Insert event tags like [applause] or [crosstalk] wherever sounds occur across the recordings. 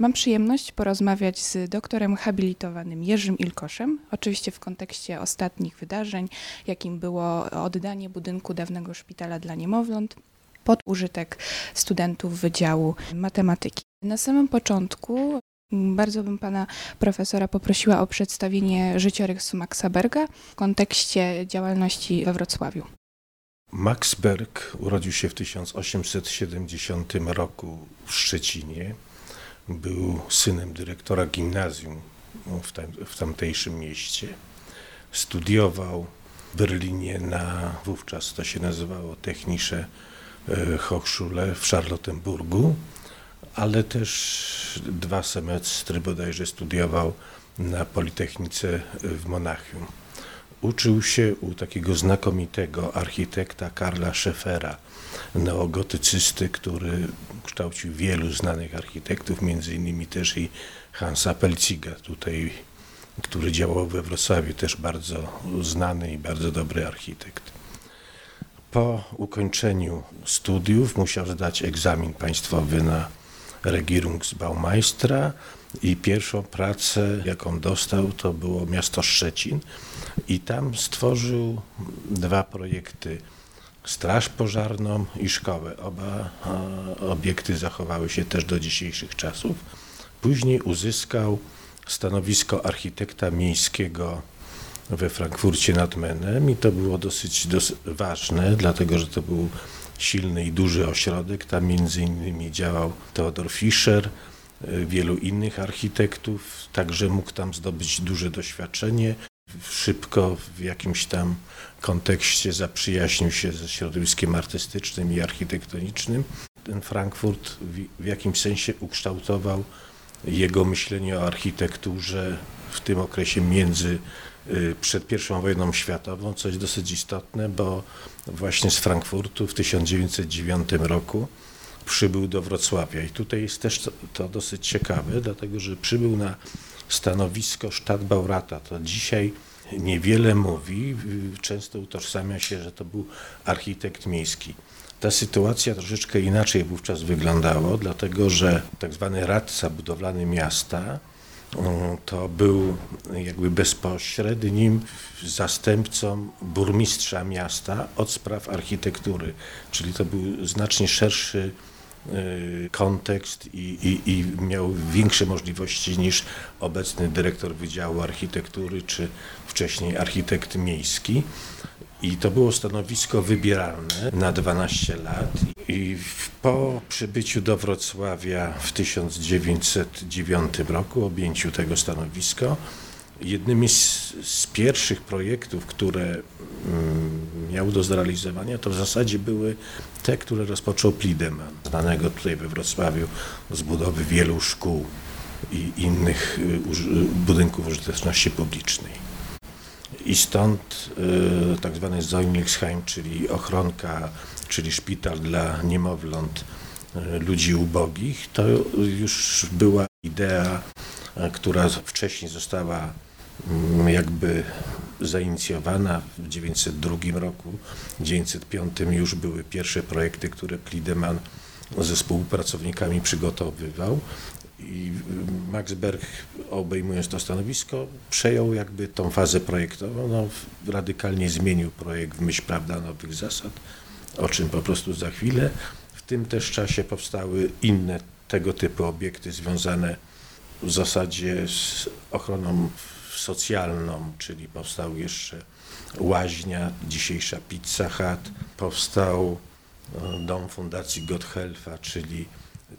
Mam przyjemność porozmawiać z doktorem habilitowanym Jerzym Ilkoszem, oczywiście w kontekście ostatnich wydarzeń, jakim było oddanie budynku dawnego szpitala dla niemowląt pod użytek studentów Wydziału Matematyki. Na samym początku bardzo bym pana profesora poprosiła o przedstawienie życiorysu Maxa Berga w kontekście działalności we Wrocławiu. Max Berg urodził się w 1870 roku w Szczecinie. Był synem dyrektora gimnazjum w, tam, w tamtejszym mieście. Studiował w Berlinie na, wówczas to się nazywało Technische e, Hochschule w Charlottenburgu, ale też dwa semestry bodajże studiował na Politechnice w Monachium. Uczył się u takiego znakomitego architekta Karla Scheffera, neogotycysty, który kształcił wielu znanych architektów, między innymi też i Hansa Pelciga, tutaj, który działał we Wrocławiu, też bardzo znany i bardzo dobry architekt. Po ukończeniu studiów musiał zdać egzamin państwowy na Regierungsbaumeistra i pierwszą pracę, jaką dostał, to było miasto Szczecin i tam stworzył dwa projekty. Straż pożarną i szkołę. Oba obiekty zachowały się też do dzisiejszych czasów. Później uzyskał stanowisko architekta miejskiego we Frankfurcie nad Menem i to było dosyć, dosyć ważne, dlatego że to był silny i duży ośrodek. Tam między innymi działał Theodor Fischer, y, wielu innych architektów, także mógł tam zdobyć duże doświadczenie. Szybko w jakimś tam kontekście zaprzyjaźnił się ze środowiskiem artystycznym i architektonicznym. Ten Frankfurt w, jakimś sensie ukształtował jego myślenie o architekturze w tym okresie między y, przed I wojną światową, coś dosyć istotne, bo właśnie z Frankfurtu w 1909 roku przybył do Wrocławia. I tutaj jest też to, to dosyć ciekawe, dlatego że przybył na stanowisko Stadtbaurata. To dzisiaj niewiele mówi, często utożsamia się, że to był architekt miejski. Ta sytuacja troszeczkę inaczej wówczas wyglądała, dlatego że tak zwany radca budowlany miasta mm, to był jakby bezpośrednim zastępcą burmistrza miasta od spraw architektury, czyli to był znacznie szerszy kontekst i, i, i, miał większe możliwości niż obecny dyrektor Wydziału Architektury czy wcześniej architekt miejski. I to było stanowisko wybieralne na 12 lat. I po przybyciu do Wrocławia w 1909 roku, objęciu tego stanowiska, jednymi z, z pierwszych projektów, które mm, miał do zrealizowania, to w zasadzie były te, które rozpoczął Plideman, znanego tutaj we Wrocławiu z budowy wielu szkół i innych y, budynków użyteczności publicznej. I stąd y, tak zwany Zoinlichsheim, czyli ochronka, czyli szpital dla niemowląt y, ludzi ubogich, to już była idea, y, która wcześniej została jakby zainicjowana w 1902 roku. W 1905 już były pierwsze projekty, które Klideman ze współpracownikami przygotowywał i Max Berg, obejmując to stanowisko, przejął jakby tą fazę projektową, no, radykalnie zmienił projekt w myśl prawda, nowych zasad, o czym po prostu za chwilę. W tym też czasie powstały inne tego typu obiekty związane w zasadzie z ochroną socjalną, czyli powstał jeszcze łaźnia, dzisiejsza Pizza Hut, powstał e, dom Fundacji Gotthelfa, czyli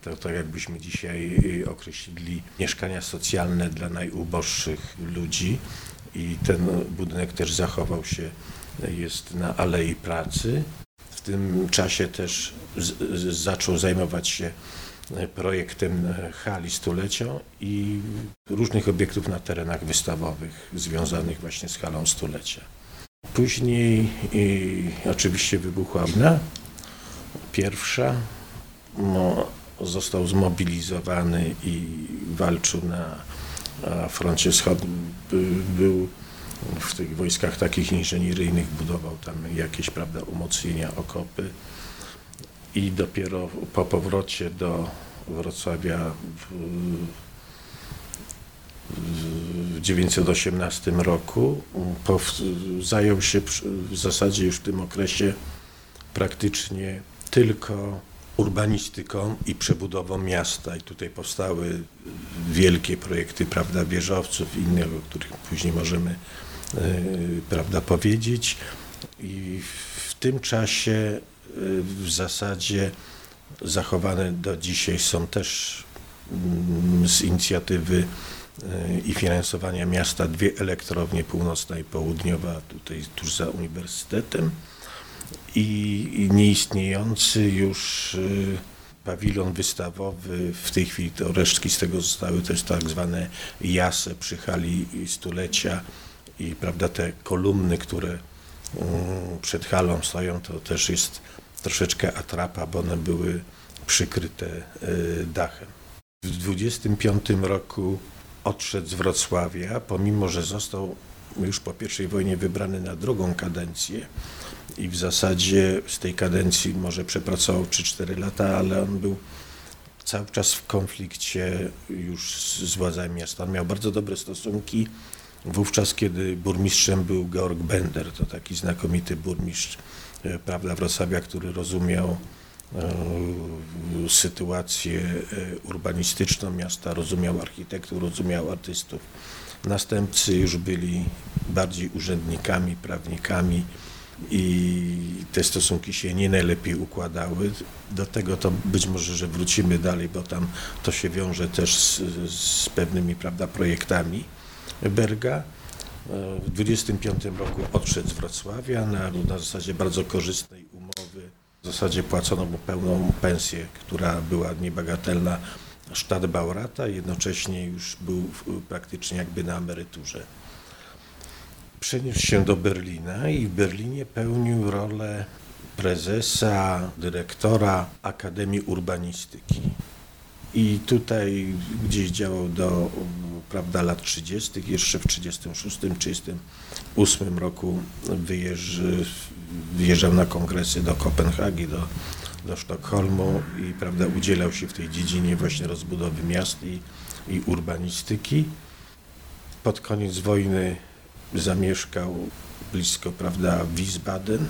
to, to jakbyśmy dzisiaj y, określili mieszkania socjalne dla najuboższych ludzi i ten budynek też zachował się, jest na Alei Pracy. W tym czasie też z, z, zaczął zajmować się e, projektem e, hali stulecia i różnych obiektów na terenach wystawowych związanych właśnie z halą stulecia. Później i, oczywiście wybuchła wojna, pierwsza. No, został zmobilizowany i walczył na froncie wschodnim. Był w tych wojskach takich inżynieryjnych, budował tam jakieś prawda, umocnienia, okopy i dopiero po powrocie do Wrocławia w, w 1918 roku. Pow- Zajął się w zasadzie już w tym okresie praktycznie tylko urbanistyką i przebudową miasta. I tutaj powstały wielkie projekty, prawda, wieżowców i innych, o których później możemy e, prawda, powiedzieć. I w tym czasie w zasadzie zachowane do dzisiaj są też mm, z inicjatywy e, i finansowania miasta dwie elektrownie północna i południowa, tutaj tuż za uniwersytetem. I nieistniejący już y, pawilon wystawowy, w tej chwili to resztki z tego zostały, jest tak zwane jase przy hali stulecia i prawda, te kolumny, które mm, przed halą stoją, to też jest troszeczkę atrapa, bo one były przykryte y, dachem. W 25 roku odszedł z Wrocławia, pomimo że został już po I wojnie wybrany na drugą kadencję i w zasadzie z tej kadencji może przepracował 3-4 lata, ale on był cały czas w konflikcie już z, władzami miasta. On miał bardzo dobre stosunki wówczas, kiedy burmistrzem był Georg Bender, to taki znakomity burmistrz e, prawda, Wrocławia, który rozumiał e, sytuację e, urbanistyczną miasta, rozumiał architektów, rozumiał artystów. Następcy już byli bardziej urzędnikami, prawnikami i te stosunki się nie najlepiej układały. Do tego to być może, że wrócimy dalej, bo tam to się wiąże też z, z pewnymi prawda, projektami Berga. W 25 roku odszedł z Wrocławia na, na zasadzie bardzo korzystnej umowy. W zasadzie płacono mu pełną pensję, która była niebagatelna Stadtbaurata, jednocześnie już był praktycznie jakby na emeryturze. Przeniósł się do Berlina i w Berlinie pełnił rolę prezesa, dyrektora Akademii Urbanistyki. I tutaj gdzieś działał do prawda, lat 30., jeszcze w 36, 38 roku wyjeżdż, wyjeżdżał na kongresy do Kopenhagi, do, do Sztokholmu i prawda, udzielał się w tej dziedzinie właśnie rozbudowy miast i, i urbanistyki. Pod koniec wojny zamieszkał blisko prawda, Wiesbaden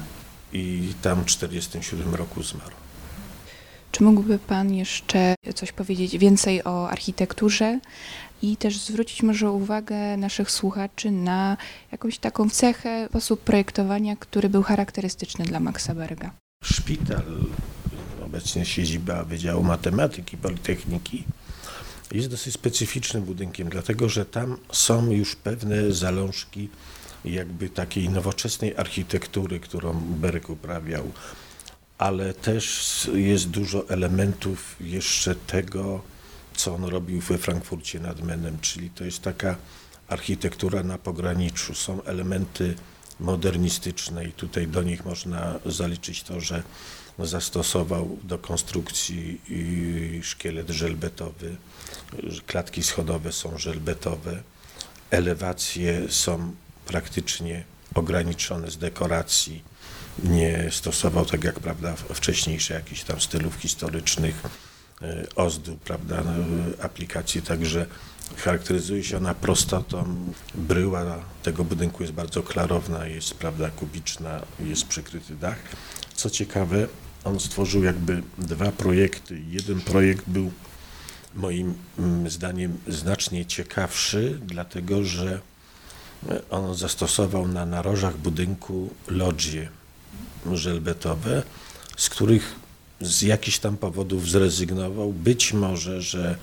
i tam w 1947 roku zmarł. Czy mógłby Pan jeszcze coś powiedzieć więcej o architekturze i też zwrócić może uwagę naszych słuchaczy na jakąś taką cechę, sposób projektowania, który był charakterystyczny dla Maxa Berga? Szpital, obecnie siedziba Wydziału Matematyki Politechniki, jest dosyć specyficznym budynkiem, dlatego że tam są już pewne zalążki jakby takiej nowoczesnej architektury, którą Berg uprawiał, ale też jest dużo elementów jeszcze tego, co on robił we Frankfurcie nad Menem, czyli to jest taka architektura na pograniczu. Są elementy modernistyczne i tutaj do nich można zaliczyć to, że zastosował do konstrukcji szkielet żelbetowy, że klatki schodowe są żelbetowe, elewacje są praktycznie ograniczone z dekoracji, nie stosował tak jak prawda wcześniejsze jakichś tam stylów historycznych, ozdób, prawda, e, aplikacji, także charakteryzuje się ona prostotą. Bryła tego budynku jest bardzo klarowna, jest prawda kubiczna, jest przykryty dach. Co ciekawe, on stworzył jakby dwa projekty. Jeden projekt był moim mm, zdaniem znacznie ciekawszy, dlatego że e, on zastosował na narożach budynku lodgie żelbetowe, z których z jakichś tam powodów zrezygnował. Być może, że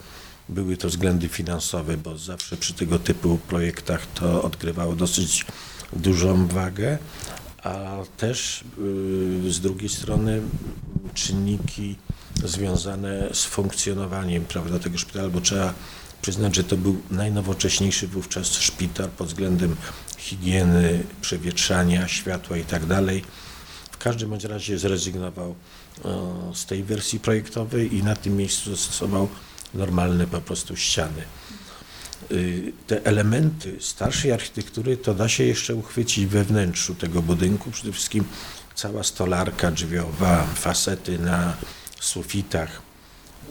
były to względy finansowe, bo zawsze przy tego typu projektach to odgrywało dosyć dużą wagę, a też y, z drugiej strony czynniki związane z funkcjonowaniem prawda, tego szpitala, bo trzeba przyznać, że to był najnowocześniejszy wówczas szpital pod względem higieny, przewietrzania, światła i tak każdym bądź razie zrezygnował e, z tej wersji projektowej i na tym miejscu zastosował normalne po prostu ściany. Y, Te elementy starszej architektury to da się jeszcze uchwycić we wnętrzu tego budynku. Przede wszystkim cała stolarka drzwiowa, fasety na sufitach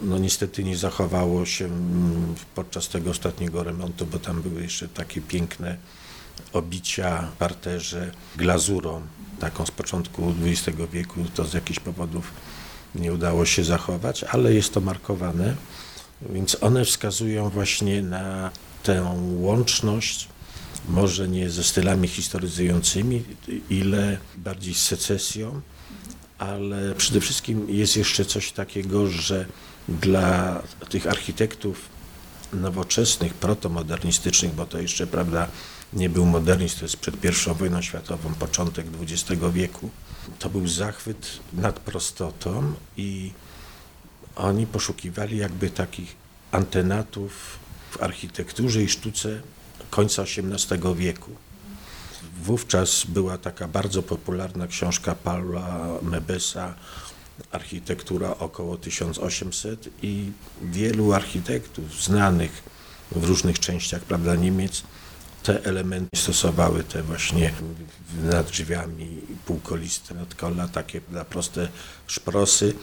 no niestety nie zachowało się mm, podczas tego ostatniego remontu, bo tam były jeszcze takie piękne obicia parterze glazurą, taką z początku XX wieku, to z jakichś powodów nie udało się zachować, ale jest to markowane, więc one wskazują właśnie na tę łączność, może nie ze stylami historyzującymi, ile bardziej z secesją, ale przede wszystkim jest jeszcze coś takiego, że dla tych architektów nowoczesnych, protomodernistycznych, bo to jeszcze, prawda, nie był modernizm, to jest przed I wojną światową, początek XX wieku, to był zachwyt nad prostotą i oni poszukiwali jakby takich antenatów w architekturze i sztuce końca XVIII wieku. Wówczas była taka bardzo popularna książka Paula Mebesa Architektura około 1800 i wielu architektów znanych w różnych częściach prawda, Niemiec te elementy stosowały, te właśnie nad drzwiami półkoliste nadkola, takie na proste szprosy.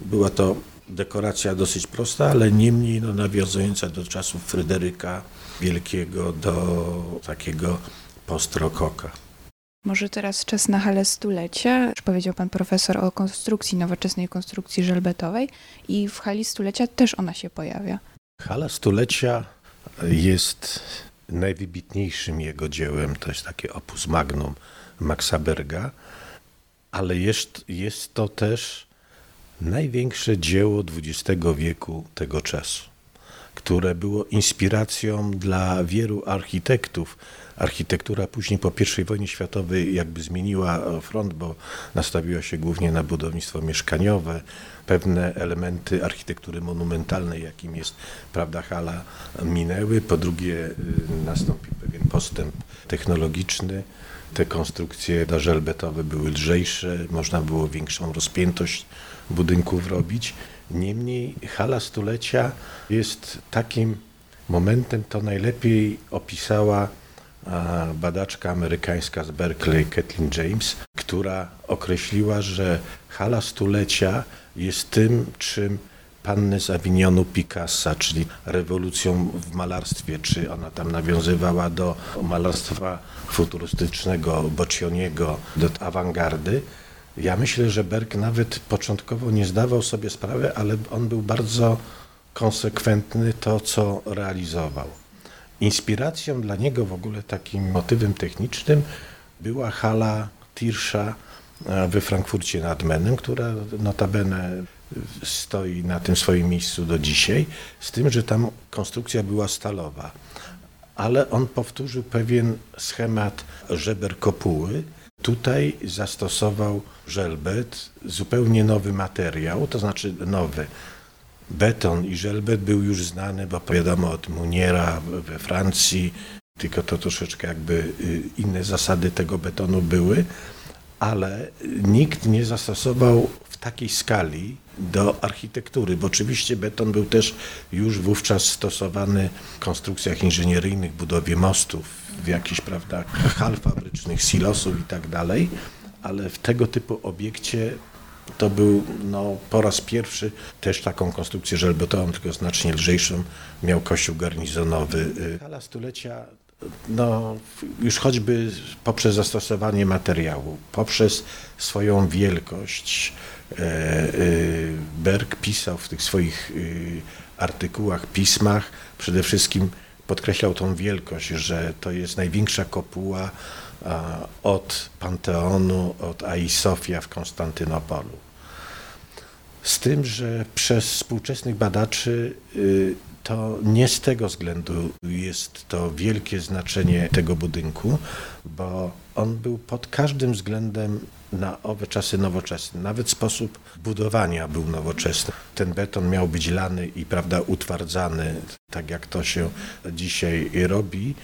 Była to dekoracja dosyć prosta, ale niemniej no, nawiązująca do czasów Fryderyka Wielkiego, do takiego postrokoka. Może teraz czas na halę stulecia. Już powiedział pan profesor o konstrukcji, nowoczesnej konstrukcji żelbetowej i w hali stulecia też ona się pojawia. Hala stulecia jest najwybitniejszym jego dziełem, to jest takie opus magnum Maxa Berga, ale jest, jest to też największe dzieło XX wieku tego czasu, które było inspiracją dla wielu architektów. Architektura później po I wojnie światowej jakby zmieniła front, bo nastawiła się głównie na budownictwo mieszkaniowe. Pewne elementy architektury monumentalnej, jakim jest prawda hala, minęły. Po drugie y, nastąpił pewien postęp technologiczny. Te konstrukcje żelbetowe były lżejsze, można było większą rozpiętość budynków robić. Niemniej hala stulecia jest takim momentem, to najlepiej opisała badaczka amerykańska z Berkeley, Kathleen James, która określiła, że hala stulecia jest tym, czym panny z Avignonu Picassa, czyli rewolucją w malarstwie, czy ona tam nawiązywała do malarstwa futurystycznego Boccioniego, do awangardy, ja myślę, że Berg nawet początkowo nie zdawał sobie sprawy, ale on był bardzo konsekwentny to, co realizował. Inspiracją dla niego w ogóle takim motywem technicznym była hala Tirscha e, we Frankfurcie nad Menem, która notabene stoi na tym swoim miejscu do dzisiaj, z tym, że tam konstrukcja była stalowa. Ale on powtórzył pewien schemat żeber kopuły, Tutaj zastosował żelbet, zupełnie nowy materiał, to znaczy nowy. Beton i żelbet był już znany, bo wiadomo od Muniera we Francji, tylko to troszeczkę jakby y, inne zasady tego betonu były, ale nikt nie zastosował w takiej skali do architektury, bo oczywiście beton był też już wówczas stosowany w konstrukcjach inżynieryjnych, budowie mostów, w jakichś prawda, hal fabrycznych, silosów i tak dalej, ale w tego typu obiekcie to był no, po raz pierwszy też taką konstrukcję żelbetową, tylko znacznie lżejszą, miał kościół garnizonowy. Hala stulecia no, już choćby poprzez zastosowanie materiału, poprzez swoją wielkość. E, e, Berg pisał w tych swoich e, artykułach, pismach przede wszystkim podkreślał tą wielkość, że to jest największa kopuła od Panteonu, od Ai Sofia w Konstantynopolu. Z tym, że przez współczesnych badaczy y, to nie z tego względu jest to wielkie znaczenie tego budynku, bo on był pod każdym względem na owe czasy nowoczesny. Nawet sposób budowania był nowoczesny. Ten beton miał być lany i prawda, utwardzany, tak jak to się dzisiaj robi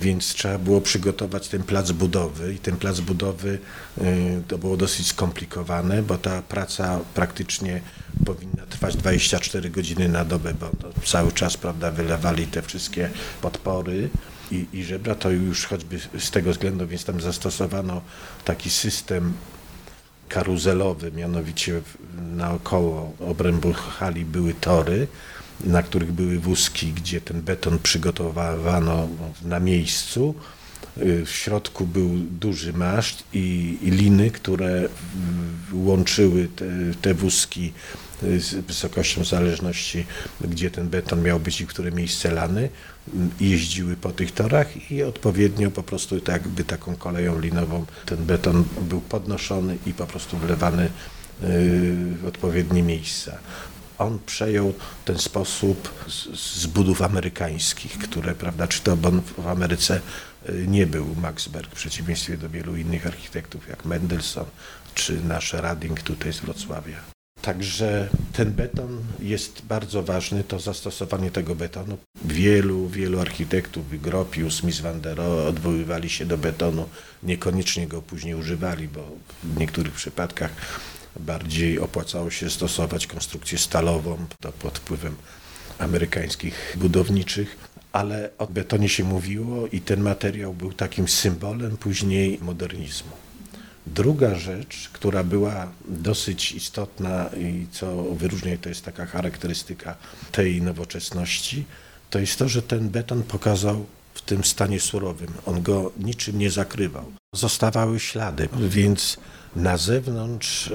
więc trzeba było przygotować ten plac budowy i ten plac budowy y, to było dosyć skomplikowane, bo ta praca praktycznie powinna trwać 24 godziny na dobę, bo cały czas prawda, wylewali te wszystkie podpory i, i żebra, to już choćby z tego względu, więc tam zastosowano taki system karuzelowy, mianowicie naokoło obrębu hali były tory, na których były wózki, gdzie ten beton przygotowywano na miejscu. W środku był duży maszt i, i liny, które łączyły te, te wózki z wysokością zależności, gdzie ten beton miał być i które miejsce lany, jeździły po tych torach i odpowiednio po prostu tak jakby taką koleją linową ten beton był podnoszony i po prostu wlewany y, w odpowiednie miejsca. On przejął ten sposób z, z budów amerykańskich, które, prawda, czy to w Ameryce y, nie był Maxberg, w przeciwieństwie do wielu innych architektów jak Mendelssohn czy nasz Rading tutaj z Wrocławia. Także ten beton jest bardzo ważny, to zastosowanie tego betonu. Wielu, wielu architektów, Gropius, Miss van der Rohe odwoływali się do betonu, niekoniecznie go później używali, bo w niektórych przypadkach bardziej opłacało się stosować konstrukcję stalową to pod wpływem amerykańskich budowniczych, ale o betonie się mówiło i ten materiał był takim symbolem później modernizmu. Druga rzecz, która była dosyć istotna i co wyróżnia, to jest taka charakterystyka tej nowoczesności, to jest to, że ten beton pokazał w tym stanie surowym. On go niczym nie zakrywał. Zostawały ślady, więc na zewnątrz e,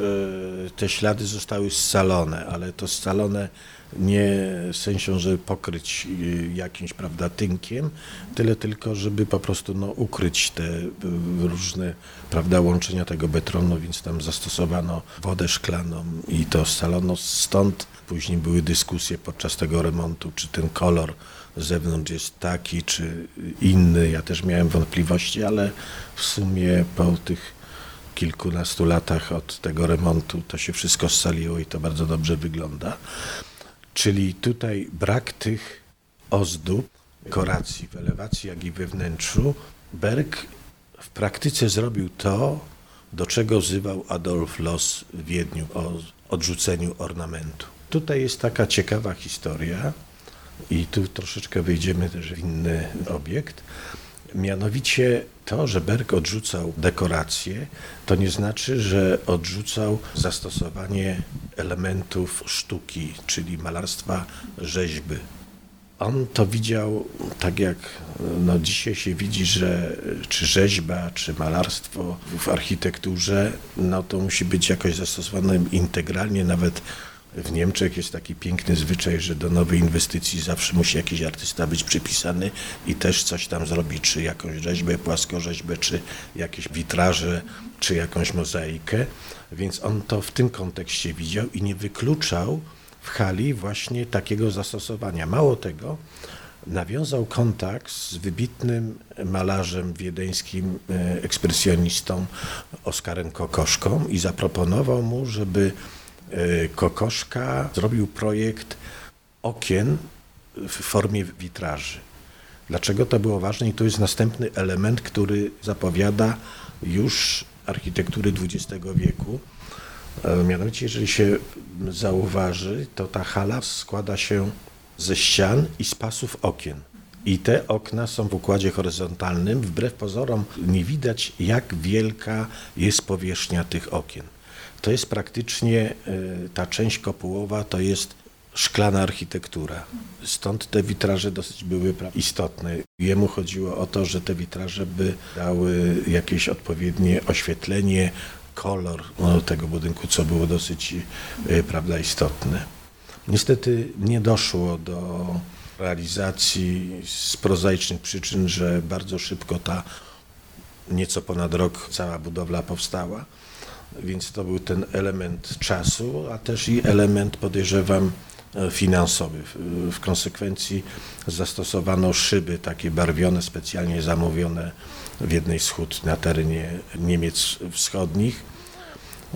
te ślady zostały scalone, ale to scalone nie sensie, żeby pokryć e, jakimś prawda, tynkiem, tyle tylko, żeby po prostu no, ukryć te e, różne prawda, łączenia tego betronu, więc tam zastosowano wodę szklaną i to scalono stąd. Później były dyskusje podczas tego remontu, czy ten kolor z zewnątrz jest taki, czy inny. Ja też miałem wątpliwości, ale w sumie po tych kilkunastu latach od tego remontu to się wszystko scaliło i to bardzo dobrze wygląda. Czyli tutaj brak tych ozdób, dekoracji w elewacji, jak i we wnętrzu. Berg w praktyce zrobił to, do czego wzywał Adolf Loss w Wiedniu o odrzuceniu ornamentu. Tutaj jest taka ciekawa historia i tu troszeczkę wyjdziemy też w inny obiekt. Mianowicie to, że Berg odrzucał dekoracje, to nie znaczy, że odrzucał zastosowanie elementów sztuki, czyli malarstwa rzeźby. On to widział tak jak no, dzisiaj się widzi, że czy rzeźba, czy malarstwo w architekturze, no to musi być jakoś zastosowane integralnie, nawet w Niemczech jest taki piękny zwyczaj, że do nowej inwestycji zawsze musi jakiś artysta być przypisany i też coś tam zrobić, czy jakąś rzeźbę, płaskorzeźbę, czy jakieś witraże, czy jakąś mozaikę. Więc on to w tym kontekście widział i nie wykluczał w hali właśnie takiego zastosowania. Mało tego, nawiązał kontakt z wybitnym malarzem wiedeńskim, e, ekspresjonistą Oskarem Kokoszką i zaproponował mu, żeby Kokoszka zrobił projekt okien w formie witraży. Dlaczego to było ważne? I to jest następny element, który zapowiada już architektury XX wieku. E, mianowicie, jeżeli się zauważy, to ta hala składa się ze ścian i z pasów okien. I te okna są w układzie horyzontalnym. Wbrew pozorom nie widać, jak wielka jest powierzchnia tych okien to jest praktycznie e, ta część kopułowa, to jest szklana architektura. Stąd te witraże dosyć były istotne. Jemu chodziło o to, że te witraże by dały jakieś odpowiednie oświetlenie, kolor no, tego budynku, co było dosyć e, prawda, istotne. Niestety nie doszło do realizacji z prozaicznych przyczyn, że bardzo szybko ta nieco ponad rok cała budowla powstała. Więc to był ten element czasu, a też i element, podejrzewam, e, finansowy. W konsekwencji zastosowano szyby takie barwione, specjalnie zamówione w jednej z hut na terenie Niemiec wschodnich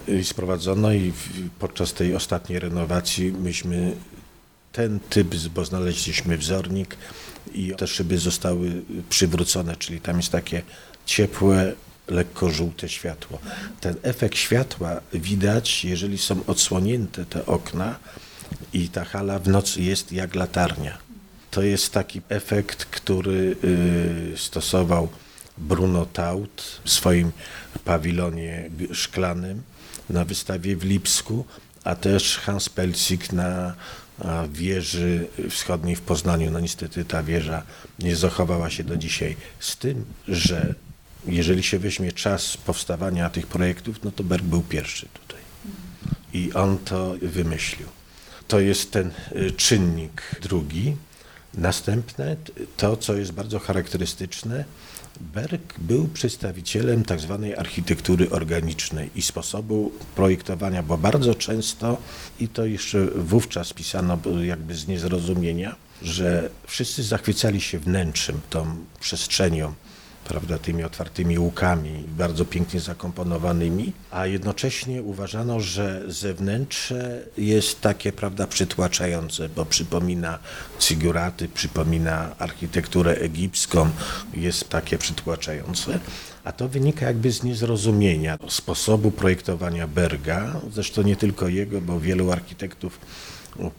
i sprowadzono i podczas tej ostatniej renowacji myśmy ten typ, bo znaleźliśmy wzornik i te szyby zostały przywrócone, czyli tam jest takie ciepłe, lekko żółte światło. Ten efekt światła widać, jeżeli są odsłonięte te okna i ta hala w nocy jest jak latarnia. To jest taki efekt, który y, stosował Bruno Taut w swoim pawilonie szklanym na wystawie w Lipsku, a też Hans Pelcik na wieży wschodniej w Poznaniu. No niestety ta wieża nie zachowała się do dzisiaj. Z tym, że jeżeli się weźmie czas powstawania tych projektów, no to Berg był pierwszy tutaj. I on to wymyślił. To jest ten y, czynnik drugi. Następne, to co jest bardzo charakterystyczne, Berg był przedstawicielem tak zwanej architektury organicznej i sposobu projektowania, bo bardzo często, i to jeszcze wówczas pisano jakby z niezrozumienia, że wszyscy zachwycali się wnętrzem, tą przestrzenią, prawda, tymi otwartymi łukami, bardzo pięknie zakomponowanymi, a jednocześnie uważano, że zewnętrze jest takie, prawda, przytłaczające, bo przypomina cyguraty, przypomina architekturę egipską, jest takie przytłaczające. A to wynika jakby z niezrozumienia sposobu projektowania Berga, zresztą nie tylko jego, bo wielu architektów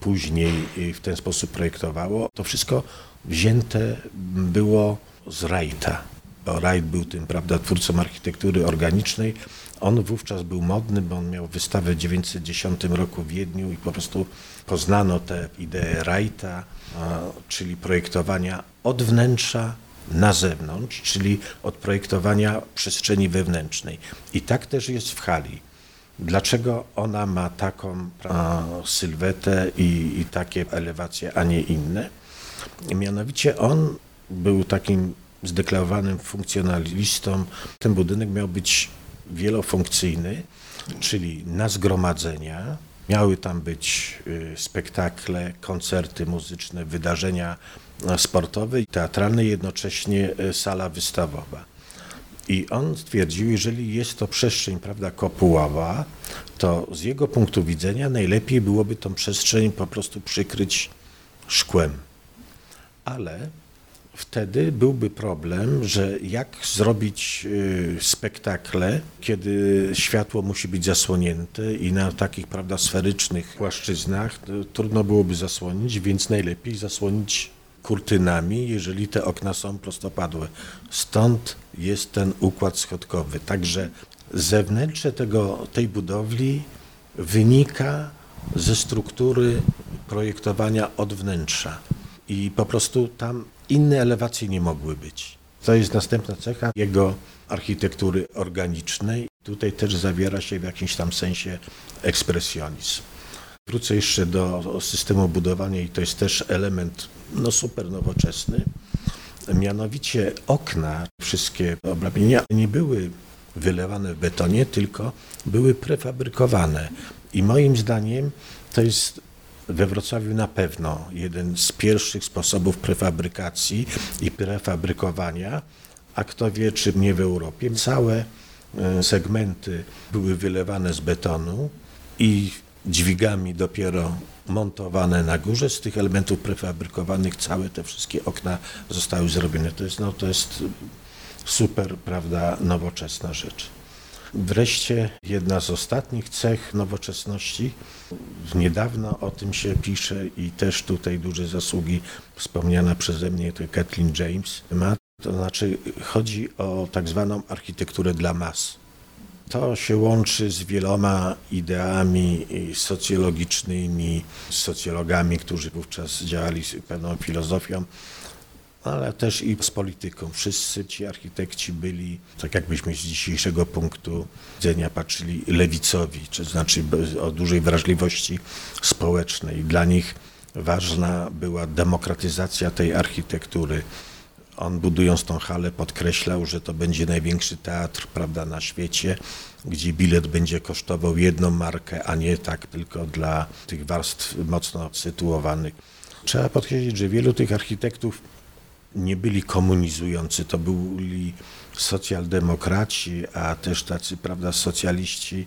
później w ten sposób projektowało. To wszystko wzięte było z Wrighta. Wright był tym, prawda, twórcą architektury organicznej. On wówczas był modny, bo on miał wystawę w 1910 roku w Wiedniu i po prostu poznano tę ideę Wrighta, czyli projektowania od wnętrza na zewnątrz, czyli od projektowania przestrzeni wewnętrznej. I tak też jest w hali. Dlaczego ona ma taką a, sylwetę i, i takie elewacje, a nie inne? Mianowicie on był takim zdeklarowanym funkcjonalistą. Ten budynek miał być wielofunkcyjny, czyli na zgromadzenia. Miały tam być y, spektakle, koncerty muzyczne, wydarzenia e, sportowe i teatralne, jednocześnie e, sala wystawowa. I on stwierdził, jeżeli jest to przestrzeń prawda, kopułowa, to z jego punktu widzenia najlepiej byłoby tą przestrzeń po prostu przykryć szkłem. Ale wtedy byłby problem, że jak zrobić y, spektakle, kiedy światło musi być zasłonięte i na takich prawda, sferycznych płaszczyznach trudno byłoby zasłonić, więc najlepiej zasłonić kurtynami, jeżeli te okna są prostopadłe. Stąd jest ten układ schodkowy. Także zewnętrzne tego, tej budowli wynika ze struktury projektowania od wnętrza. I po prostu tam inne elewacje nie mogły być. To jest następna cecha jego architektury organicznej. Tutaj też zawiera się w jakimś tam sensie ekspresjonizm. Wrócę jeszcze do systemu budowania i to jest też element no, super nowoczesny. Mianowicie okna, wszystkie obrabienia nie były wylewane w betonie, tylko były prefabrykowane. I moim zdaniem to jest we Wrocławiu na pewno jeden z pierwszych sposobów prefabrykacji i prefabrykowania, a kto wie, czy nie w Europie. Całe e, segmenty były wylewane z betonu i dźwigami dopiero montowane na górze. Z tych elementów prefabrykowanych całe te wszystkie okna zostały zrobione. To jest, no, to jest super, prawda, nowoczesna rzecz. Wreszcie jedna z ostatnich cech nowoczesności, niedawno o tym się pisze i też tutaj duże zasługi wspomniana przeze mnie to Kathleen James ma, to znaczy chodzi o tak zwaną architekturę dla mas. To się łączy z wieloma ideami socjologicznymi, socjologami, którzy wówczas działali z pewną filozofią, ale też i z polityką. Wszyscy ci architekci byli, tak jakbyśmy z dzisiejszego punktu widzenia patrzyli, lewicowi, to znaczy o dużej wrażliwości społecznej. Dla nich ważna była demokratyzacja tej architektury. On budując tą halę podkreślał, że to będzie największy teatr prawda, na świecie, gdzie bilet będzie kosztował jedną markę, a nie tak tylko dla tych warstw mocno sytuowanych. Trzeba podkreślić, że wielu tych architektów nie byli komunizujący, to byli socjaldemokraci, a też tacy, prawda, socjaliści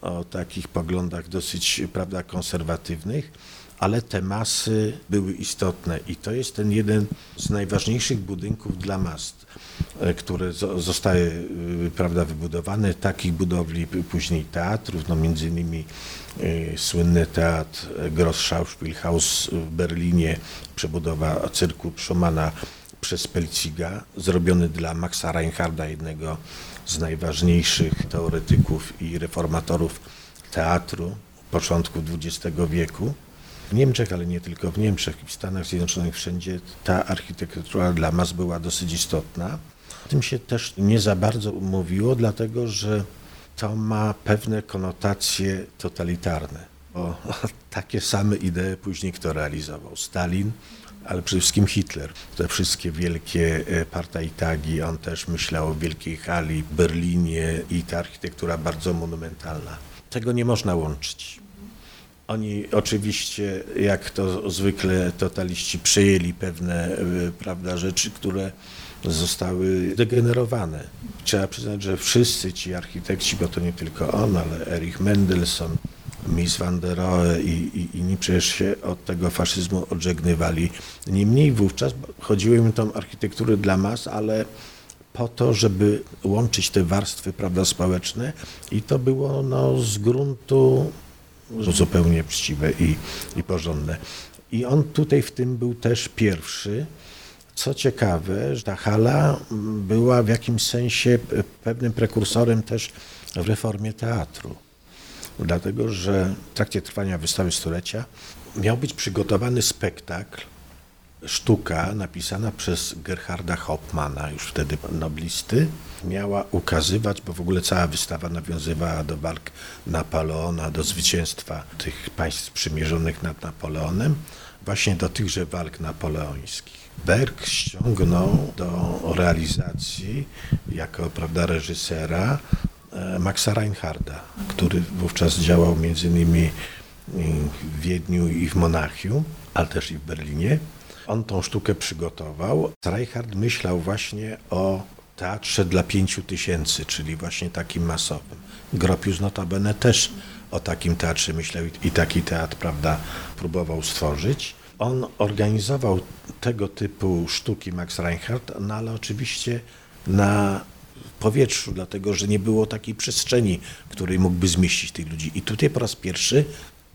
o takich poglądach dosyć, prawda, konserwatywnych, ale te masy były istotne i to jest ten jeden z najważniejszych budynków dla mas, e, które zostały, e, prawda, wybudowane. Takich budowli później teatrów, no między innymi e, słynny teatr Gross Schauspielhaus w Berlinie, przebudowa cyrku Schumana przez Pelciga, zrobiony dla Maxa Reinharda, jednego z najważniejszych teoretyków i reformatorów teatru początku XX wieku. W Niemczech, ale nie tylko w Niemczech, w Stanach Zjednoczonych wszędzie ta architektura dla mas była dosyć istotna. Tym się też nie za bardzo mówiło, dlatego że to ma pewne konotacje totalitarne, bo [laughs] takie same idee później kto realizował? Stalin, ale przede wszystkim Hitler. Te wszystkie wielkie e, partajtagi, on też myślał o wielkiej hali, Berlinie i ta architektura bardzo monumentalna. Tego nie można łączyć. Oni oczywiście, jak to zwykle totaliści, przejęli pewne e, prawda, rzeczy, które zostały degenerowane. Trzeba przyznać, że wszyscy ci architekci, bo to nie tylko on, ale Erich Mendelssohn, Mies van der Rohe i, inni przecież się od tego faszyzmu odżegnywali. Niemniej wówczas chodziło im tą architekturę dla mas, ale po to, żeby łączyć te warstwy prawda, społeczne i to było no, z gruntu zupełnie uczciwe i, i porządne. I on tutaj w tym był też pierwszy. Co ciekawe, że ta hala była w jakimś sensie pewnym prekursorem też w reformie teatru. Dlatego, że w trakcie trwania wystawy stulecia miał być przygotowany spektakl, sztuka napisana przez Gerharda Hauptmana, już wtedy noblisty, miała ukazywać, bo w ogóle cała wystawa nawiązywała do walk Napoleona, do zwycięstwa tych państw sprzymierzonych nad Napoleonem, właśnie do tychże walk napoleońskich. Berg ściągnął do realizacji jako prawda, reżysera e, Maxa Reinharda, który wówczas działał między innymi w Wiedniu i w Monachium, ale też i w Berlinie. On tą sztukę przygotował. Reinhard myślał właśnie o teatrze dla pięciu tysięcy, czyli właśnie takim masowym. Gropius notabene też o takim teatrze myślał i taki teatr, prawda, próbował stworzyć. On organizował tego typu sztuki Max Reinhardt, no ale oczywiście na powietrzu, dlatego że nie było takiej przestrzeni, której mógłby zmieścić tych ludzi. I tutaj po raz pierwszy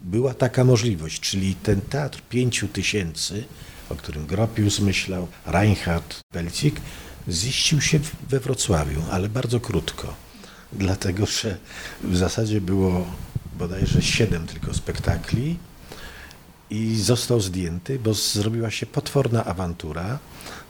była taka możliwość, czyli ten teatr pięciu tysięcy, o którym Gropius myślał, Reinhardt, Pelcik, ziścił się we Wrocławiu, ale bardzo krótko, dlatego że w zasadzie było bodajże siedem tylko spektakli, i został zdjęty, bo zrobiła się potworna awantura,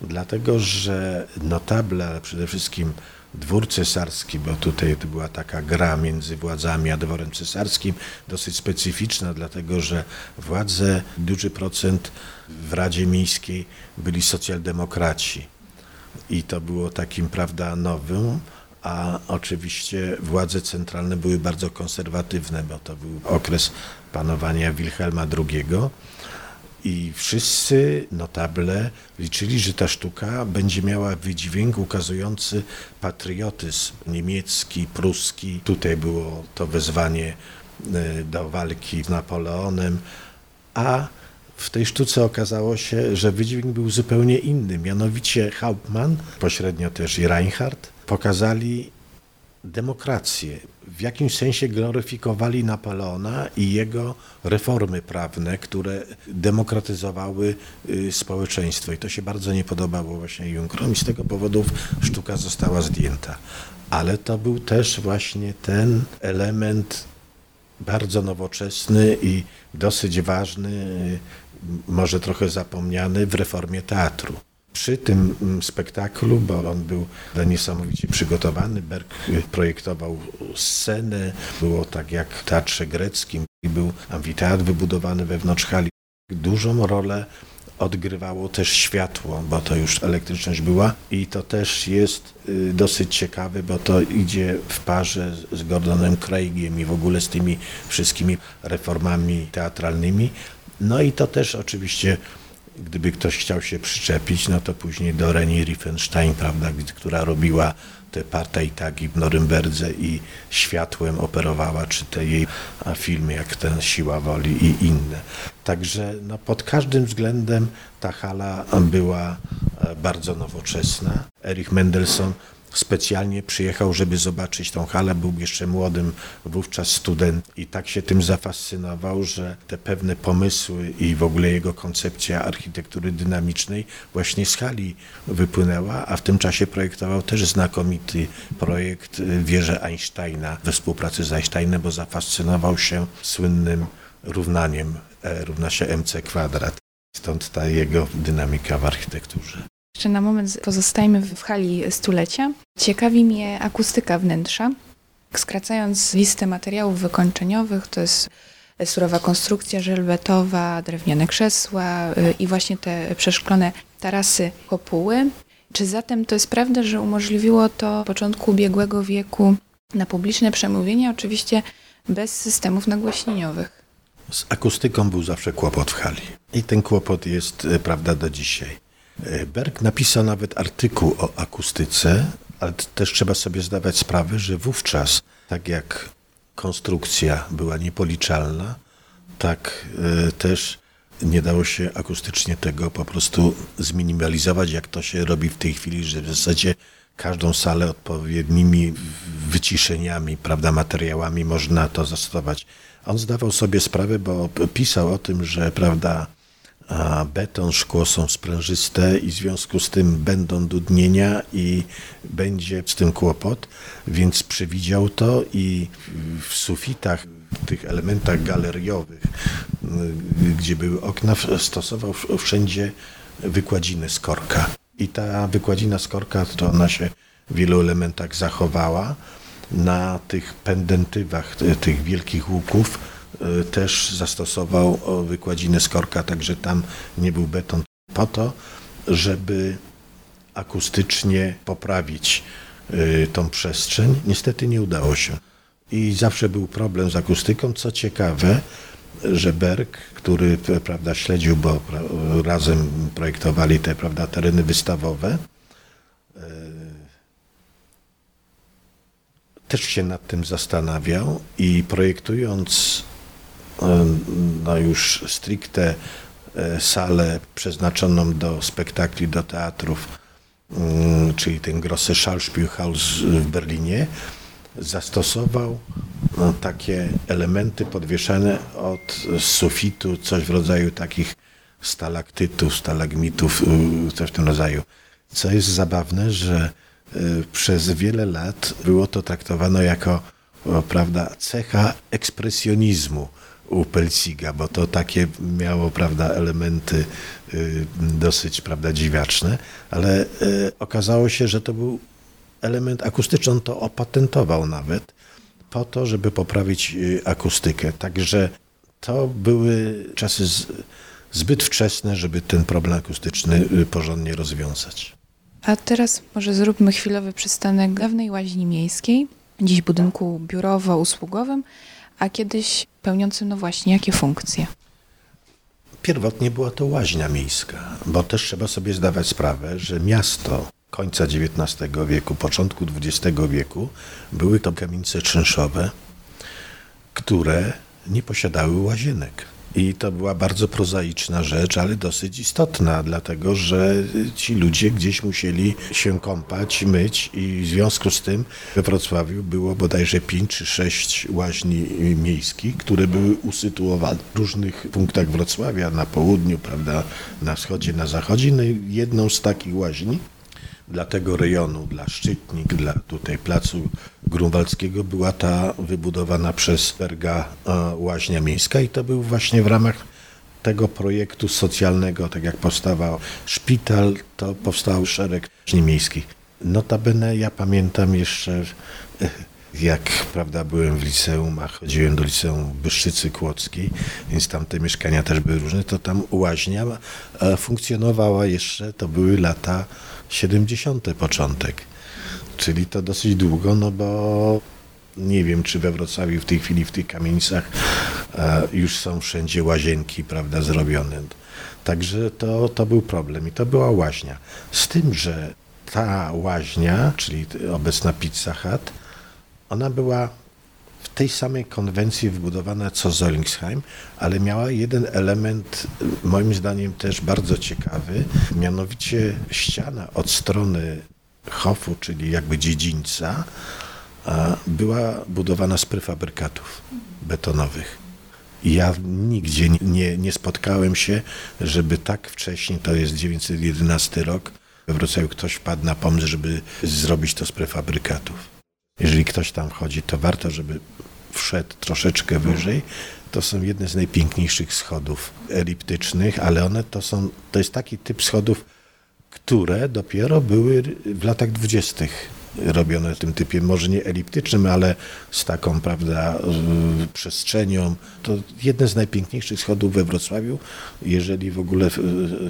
dlatego że notable, ale przede wszystkim dwór cesarski, bo tutaj to była taka gra między władzami a dworem cesarskim, dosyć specyficzna, dlatego że władze, duży procent w Radzie Miejskiej byli socjaldemokraci. I to było takim, prawda, nowym, a oczywiście władze centralne były bardzo konserwatywne, bo to był okres panowania Wilhelma II. I wszyscy notable liczyli, że ta sztuka będzie miała wydźwięk ukazujący patriotyzm niemiecki, pruski. Tutaj było to wezwanie e, do walki z Napoleonem, a w tej sztuce okazało się, że wydźwięk był zupełnie inny. Mianowicie Hauptmann, pośrednio też i Reinhardt, pokazali demokrację. W jakimś sensie gloryfikowali Napoleona i jego reformy prawne, które demokratyzowały y, społeczeństwo. I to się bardzo nie podobało właśnie Junkrom i z tego powodu sztuka została zdjęta. Ale to był też właśnie ten element bardzo nowoczesny i dosyć ważny, y, może trochę zapomniany w reformie teatru przy tym mm, spektaklu, bo on był niesamowicie przygotowany. Berg projektował scenę, było tak jak w teatrze greckim był amfiteatr wybudowany wewnątrz hali. Dużą rolę odgrywało też światło, bo to już elektryczność była i to też jest y, dosyć ciekawe, bo to idzie w parze z Gordonem Craigiem i w ogóle z tymi wszystkimi reformami teatralnymi. No i to też oczywiście gdyby ktoś chciał się przyczepić, no to później do Reni Riefenstein, prawda, która robiła te partajtagi w Norymberdze i światłem operowała, czy te jej filmy, jak ten Siła Woli i inne. Także no, pod każdym względem ta hala była e, bardzo nowoczesna. Erich Mendelssohn specjalnie przyjechał, żeby zobaczyć tą halę. Był jeszcze młodym wówczas student i tak się tym zafascynował, że te pewne pomysły i w ogóle jego koncepcja architektury dynamicznej właśnie z hali wypłynęła, a w tym czasie projektował też znakomity projekt y, wieży Einsteina we współpracy z Einsteinem, bo zafascynował się słynnym równaniem E równa się mc kwadrat. Stąd ta jego dynamika w architekturze. Jeszcze na moment pozostajmy w hali stulecia. Ciekawi mnie akustyka wnętrza. Skracając listę materiałów wykończeniowych, to jest surowa konstrukcja żelbetowa, drewniane krzesła y, i właśnie te przeszklone tarasy kopuły. Czy zatem to jest prawda, że umożliwiło to początku ubiegłego wieku na publiczne przemówienia, oczywiście bez systemów nagłośnieniowych? Z akustyką był zawsze kłopot w hali. I ten kłopot jest, e, prawda, do dzisiaj. E, Berg napisał nawet artykuł o akustyce, ale też trzeba sobie zdawać sprawę, że wówczas, tak jak konstrukcja była niepoliczalna, tak e, też nie dało się akustycznie tego po prostu zminimalizować, jak to się robi w tej chwili, że w zasadzie każdą salę odpowiednimi wyciszeniami, prawda, materiałami można to zastosować. On zdawał sobie sprawę, bo pisał o tym, że prawda, beton, szkło są sprężyste i w związku z tym będą dudnienia i będzie z tym kłopot, więc przewidział to i w sufitach, w tych elementach galeriowych, gdzie były okna, stosował wszędzie wykładzinę z korka. I ta wykładzina z korka, to ona się w wielu elementach zachowała na tych pendentywach tych wielkich łuków też zastosował wykładzinę z korka, także tam nie był beton po to, żeby akustycznie poprawić e, tą przestrzeń. Niestety nie udało się. I zawsze był problem z akustyką. Co ciekawe, że Berg, który prawda, śledził, bo razem projektowali te prawda, tereny wystawowe, e, też się nad tym zastanawiał i projektując no już stricte e, salę przeznaczoną do spektakli, do teatrów, mm, czyli ten Grosse Schauspielhaus w Berlinie, zastosował no, takie elementy podwieszane od sufitu, coś w rodzaju takich stalaktytów, stalagmitów, y, coś w tym rodzaju. Co jest zabawne, że Y, przez wiele lat było to traktowane jako prawda, cecha ekspresjonizmu u Pelsiga, bo to takie miało prawda, elementy y, dosyć prawda, dziwaczne, ale y, okazało się, że to był element akustyczny, on to opatentował nawet po to, żeby poprawić akustykę. Także to były czasy zbyt wczesne, żeby ten problem akustyczny porządnie rozwiązać. A teraz może zróbmy chwilowy przystanek dawnej łaźni miejskiej, dziś budynku biurowo-usługowym, a kiedyś pełniącym no właśnie jakie funkcje? Pierwotnie była to łaźnia miejska, bo też trzeba sobie zdawać sprawę, że miasto końca XIX wieku, początku XX wieku były to kamienice czynszowe, które nie posiadały łazienek. I to była bardzo prozaiczna rzecz, ale dosyć istotna, dlatego że ci ludzie gdzieś musieli się kąpać, myć i w związku z tym we Wrocławiu było bodajże pięć czy sześć łaźni miejskich, które były usytuowane w różnych punktach Wrocławia, na południu, prawda, na wschodzie, na zachodzie. No jedną z takich łaźni dla tego rejonu, dla Szczytnik, dla tutaj placu Grunwaldzkiego była ta wybudowana przez Berga e, łaźnia miejska i to był właśnie w ramach tego projektu socjalnego, tak jak powstawał szpital, to powstał szereg miejskich. Notabene ja pamiętam jeszcze e, jak prawda, byłem w liceum, a chodziłem do liceum Byszczycy Kłodzkiej, więc tam te mieszkania też były różne, to tam łaźnia e, funkcjonowała jeszcze, to były lata 70. początek. Czyli to dosyć długo, no bo nie wiem, czy we Wrocławiu w tej chwili w tych kamienicach e, już są wszędzie łazienki, prawda, zrobione. Także to, to był problem i to była łaźnia. Z tym, że ta łaźnia, czyli obecna Pizza Hut, ona była tej samej konwencji wybudowana co Zollingsheim, ale miała jeden element, moim zdaniem też bardzo ciekawy, mianowicie ściana od strony hofu, czyli jakby dziedzińca, była budowana z prefabrykatów betonowych. Ja nigdzie nie, nie spotkałem się, żeby tak wcześnie, to jest 911 rok, we Wrocławiu ktoś wpadł na pomysł, żeby zrobić to z prefabrykatów. Jeżeli ktoś tam wchodzi, to warto, żeby wszedł troszeczkę wyżej. To są jedne z najpiękniejszych schodów eliptycznych, ale one to są, to jest taki typ schodów, które dopiero były w latach dwudziestych robione w tym typie, może nie eliptycznym, ale z taką, prawda, przestrzenią. To jedne z najpiękniejszych schodów we Wrocławiu, jeżeli w ogóle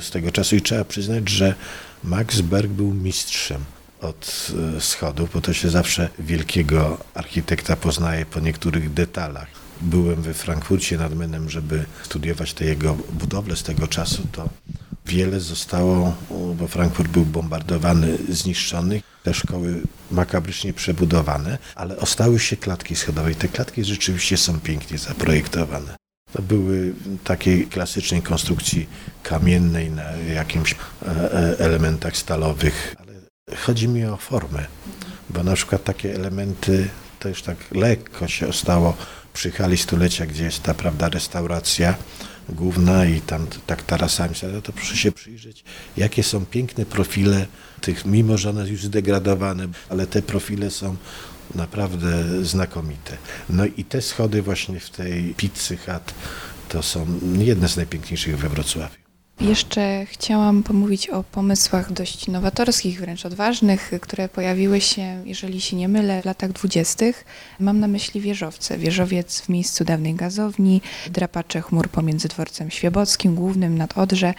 z tego czasu. I trzeba przyznać, że Max Berg był mistrzem od e, schodów, bo to się zawsze wielkiego architekta poznaje po niektórych detalach. Byłem we Frankfurcie nad Menem, żeby studiować te jego budowle z tego czasu, to wiele zostało, bo Frankfurt był bombardowany, zniszczony. Te szkoły makabrycznie przebudowane, ale ostały się klatki schodowe i te klatki rzeczywiście są pięknie zaprojektowane. To były takiej klasycznej konstrukcji kamiennej na jakimś e, e, elementach stalowych, ale chodzi mi o formę, bo na przykład takie elementy to już tak lekko się stało przy hali stulecia, gdzie jest ta prawda restauracja, główna i tam tak tarasami, to proszę się przyjrzeć, jakie są piękne profile tych, mimo że one już zdegradowane, ale te profile są naprawdę znakomite. No i te schody właśnie w tej pizzy chat to są jedne z najpiękniejszych we Wrocławiu. Jeszcze chciałam pomówić o pomysłach dość nowatorskich, wręcz odważnych, które pojawiły się, jeżeli się nie mylę, w latach dwudziestych. Mam na myśli wieżowce. Wieżowiec w miejscu dawnej gazowni, drapacze chmur pomiędzy dworcem świebockim, głównym nad Odrze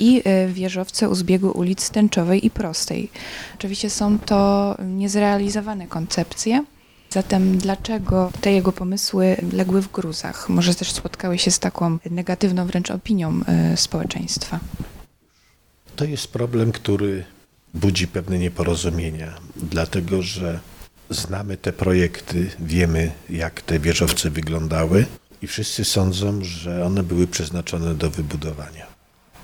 i e, wieżowce u zbiegu ulic Tęczowej i Prostej. Oczywiście są to niezrealizowane koncepcje, Zatem dlaczego te jego pomysły legły w gruzach? Może też spotkały się z taką negatywną wręcz opinią e, społeczeństwa? To jest problem, który budzi pewne nieporozumienia, dlatego że znamy te projekty, wiemy jak te wieżowce wyglądały i wszyscy sądzą, że one były przeznaczone do wybudowania.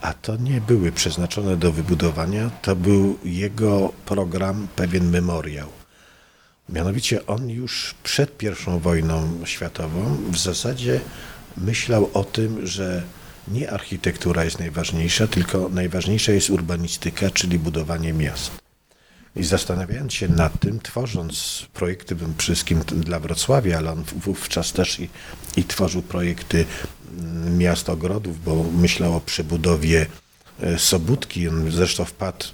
A to nie były przeznaczone do wybudowania, to był jego program, pewien memoriał. Mianowicie on już przed I wojną światową w zasadzie myślał o tym, że nie architektura jest najważniejsza, tylko najważniejsza jest urbanistyka, czyli budowanie miast. I zastanawiając się nad tym, tworząc projekty wszystkim dla Wrocławia, ale on wówczas też i, i tworzył projekty mm, miast ogrodów, bo myślał o przebudowie e, Sobótki. On zresztą wpadł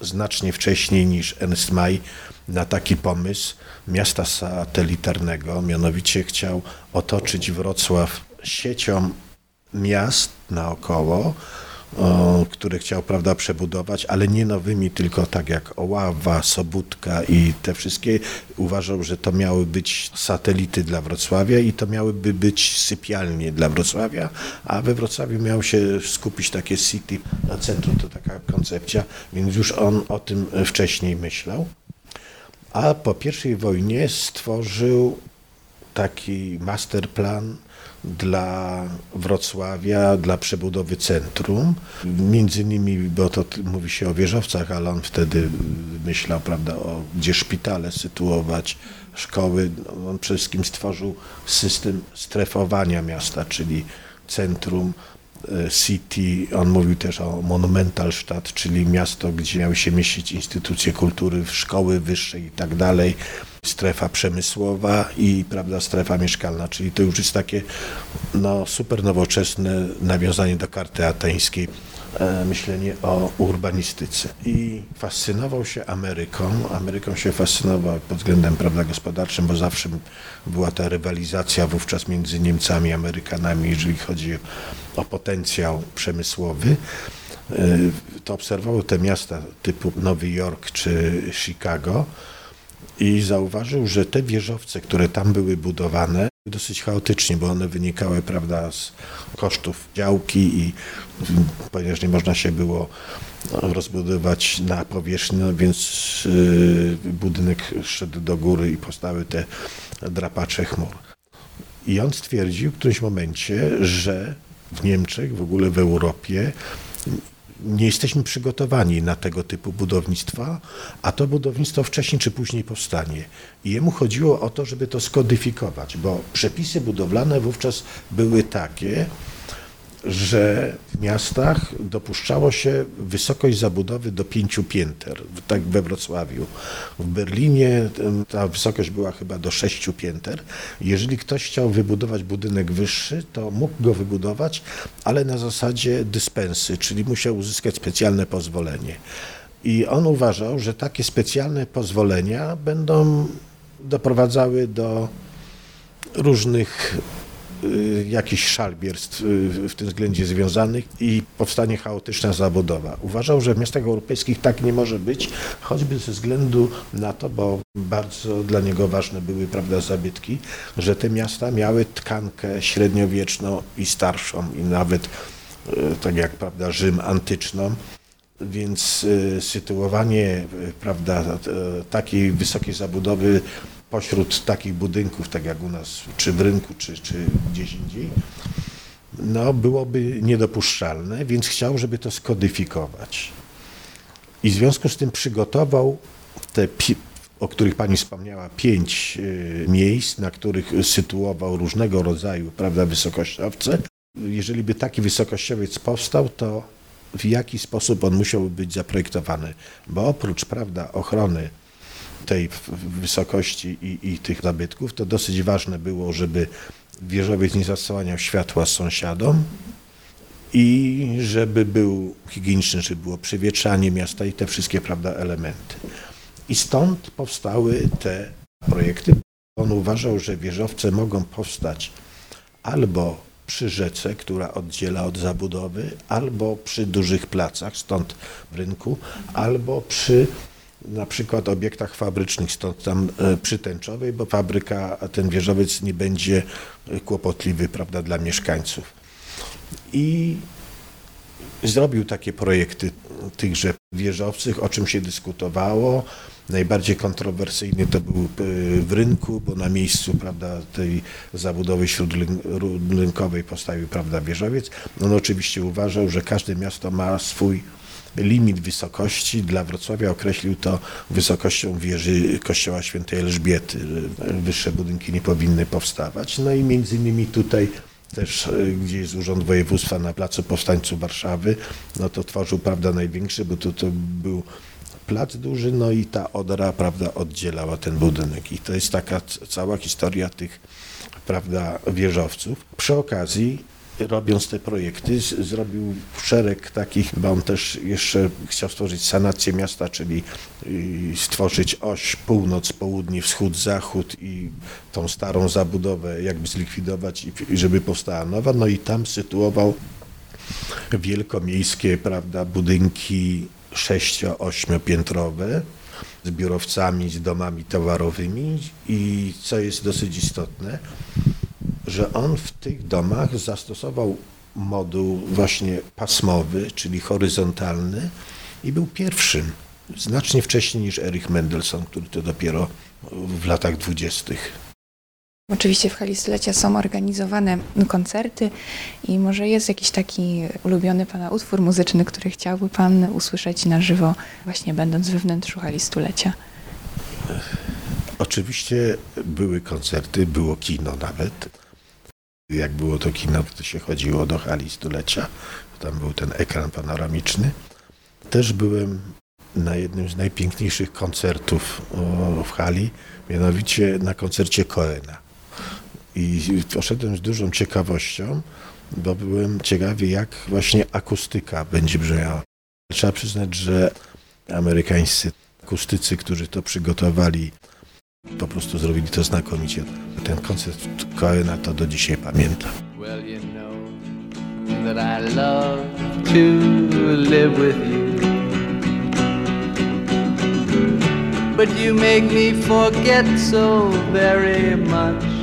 znacznie wcześniej niż Ernst May na taki pomysł miasta satelitarnego, mianowicie chciał otoczyć Wrocław siecią miast naokoło, o, które chciał prawda, przebudować, ale nie nowymi, tylko tak jak Oława, Sobótka i te wszystkie. Uważał, że to miały być satelity dla Wrocławia i to miałyby być sypialnie dla Wrocławia, a we Wrocławiu miało się skupić takie city centrum, to taka koncepcja, więc już on o tym wcześniej myślał. A po I wojnie stworzył taki masterplan dla Wrocławia, dla przebudowy centrum. Między innymi, bo to mówi się o wieżowcach, ale on wtedy myślał, prawda, o gdzie szpitale sytuować, szkoły. On przede wszystkim stworzył system strefowania miasta, czyli centrum, City, on mówił też o Monumentalstadt, czyli miasto, gdzie miały się mieścić instytucje kultury, szkoły wyższe i tak dalej strefa przemysłowa i prawda, strefa mieszkalna, czyli to już jest takie no, super nowoczesne nawiązanie do karty ateńskiej, e, myślenie o urbanistyce. I fascynował się Ameryką. Ameryką się fascynował pod względem prawda, gospodarczym, bo zawsze była ta rywalizacja wówczas między Niemcami i Amerykanami, jeżeli chodzi o potencjał przemysłowy e, to obserwował te miasta typu Nowy Jork czy Chicago, i zauważył, że te wieżowce, które tam były budowane, dosyć chaotycznie, bo one wynikały prawda, z kosztów działki i ponieważ nie można się było rozbudować na powierzchni, no więc yy, budynek szedł do góry i powstały te drapacze chmur. I on stwierdził w którymś momencie, że w Niemczech, w ogóle w Europie nie jesteśmy przygotowani na tego typu budownictwa, a to budownictwo wcześniej czy później powstanie. I jemu chodziło o to, żeby to skodyfikować, bo przepisy budowlane wówczas były takie, że w miastach dopuszczało się wysokość zabudowy do pięciu pięter, tak we Wrocławiu. W Berlinie ta wysokość była chyba do sześciu pięter. Jeżeli ktoś chciał wybudować budynek wyższy, to mógł go wybudować, ale na zasadzie dyspensy, czyli musiał uzyskać specjalne pozwolenie. I on uważał, że takie specjalne pozwolenia będą doprowadzały do różnych Y, jakiś szalbierstw y, w tym względzie związanych i powstanie chaotyczna zabudowa. Uważał, że w miastach europejskich tak nie może być, choćby ze względu na to, bo bardzo dla niego ważne były prawda, zabytki, że te miasta miały tkankę średniowieczną i starszą i nawet y, tak jak prawda, Rzym antyczną, więc sytuowanie prawda, takiej wysokiej zabudowy pośród takich budynków, tak jak u nas, czy w rynku, czy, czy gdzieś indziej, no byłoby niedopuszczalne, więc chciał, żeby to skodyfikować. I w związku z tym przygotował te, o których Pani wspomniała, pięć y, miejsc, na których sytuował różnego rodzaju prawda, wysokościowce. Jeżeli by taki wysokościowiec powstał, to w jaki sposób on musiałby być zaprojektowany? Bo oprócz prawda, ochrony tej wysokości i, i tych zabytków, to dosyć ważne było, żeby wieżowiec nie zasłaniał światła sąsiadom i żeby był higieniczny, żeby było przewietrzanie miasta i te wszystkie prawda, elementy. I stąd powstały te projekty. On uważał, że wieżowce mogą powstać albo przy rzece, która oddziela od zabudowy, albo przy dużych placach, stąd w rynku, albo przy na przykład obiektach fabrycznych, stąd tam e, przy Tęczowej, bo fabryka, ten wieżowiec nie będzie e, kłopotliwy prawda, dla mieszkańców. I zrobił takie projekty tychże wieżowców, o czym się dyskutowało. Najbardziej kontrowersyjny to był e, w rynku, bo na miejscu prawda, tej zabudowy śródrynkowej postawił prawda, wieżowiec. On oczywiście uważał, że każde miasto ma swój limit wysokości dla Wrocławia określił to wysokością wieży kościoła świętej Elżbiety. Wyższe budynki nie powinny powstawać. No i między innymi tutaj też, e, gdzie jest Urząd Województwa na Placu Powstańców Warszawy, no to tworzył, prawda, największy, bo to, to był plac duży, no i ta odra, prawda, oddzielała ten budynek. I to jest taka cała historia tych, prawda, wieżowców. Przy okazji robiąc te projekty, zrobił szereg takich, bo on też jeszcze chciał stworzyć sanację miasta, czyli stworzyć oś północ, południe, wschód, zachód i tą starą zabudowę jakby zlikwidować i żeby powstała nowa. No i tam sytuował wielkomiejskie, prawda, budynki sześcio-ośmiopiętrowe z biurowcami, z domami towarowymi i co jest dosyć istotne, że on w tych domach zastosował moduł właśnie pasmowy, czyli horyzontalny i był pierwszym, znacznie wcześniej niż Erich Mendelssohn, który to dopiero w latach dwudziestych. Oczywiście w hali stulecia są organizowane koncerty i może jest jakiś taki ulubiony Pana utwór muzyczny, który chciałby Pan usłyszeć na żywo, właśnie będąc we wnętrzu hali stulecia? Oczywiście były koncerty, było kino nawet. Jak było to kino, to się chodziło do hali stulecia. Tam był ten ekran panoramiczny. Też byłem na jednym z najpiękniejszych koncertów w hali, mianowicie na koncercie Koena. I poszedłem z dużą ciekawością, bo byłem ciekawy, jak właśnie akustyka będzie brzmiała. Trzeba przyznać, że amerykańscy akustycy, którzy to przygotowali, po prostu zrobili to znakomicie. Ten koncert Coena to do dzisiaj pamiętam. Well, you know that I love to live with you. But you make me forget so very much.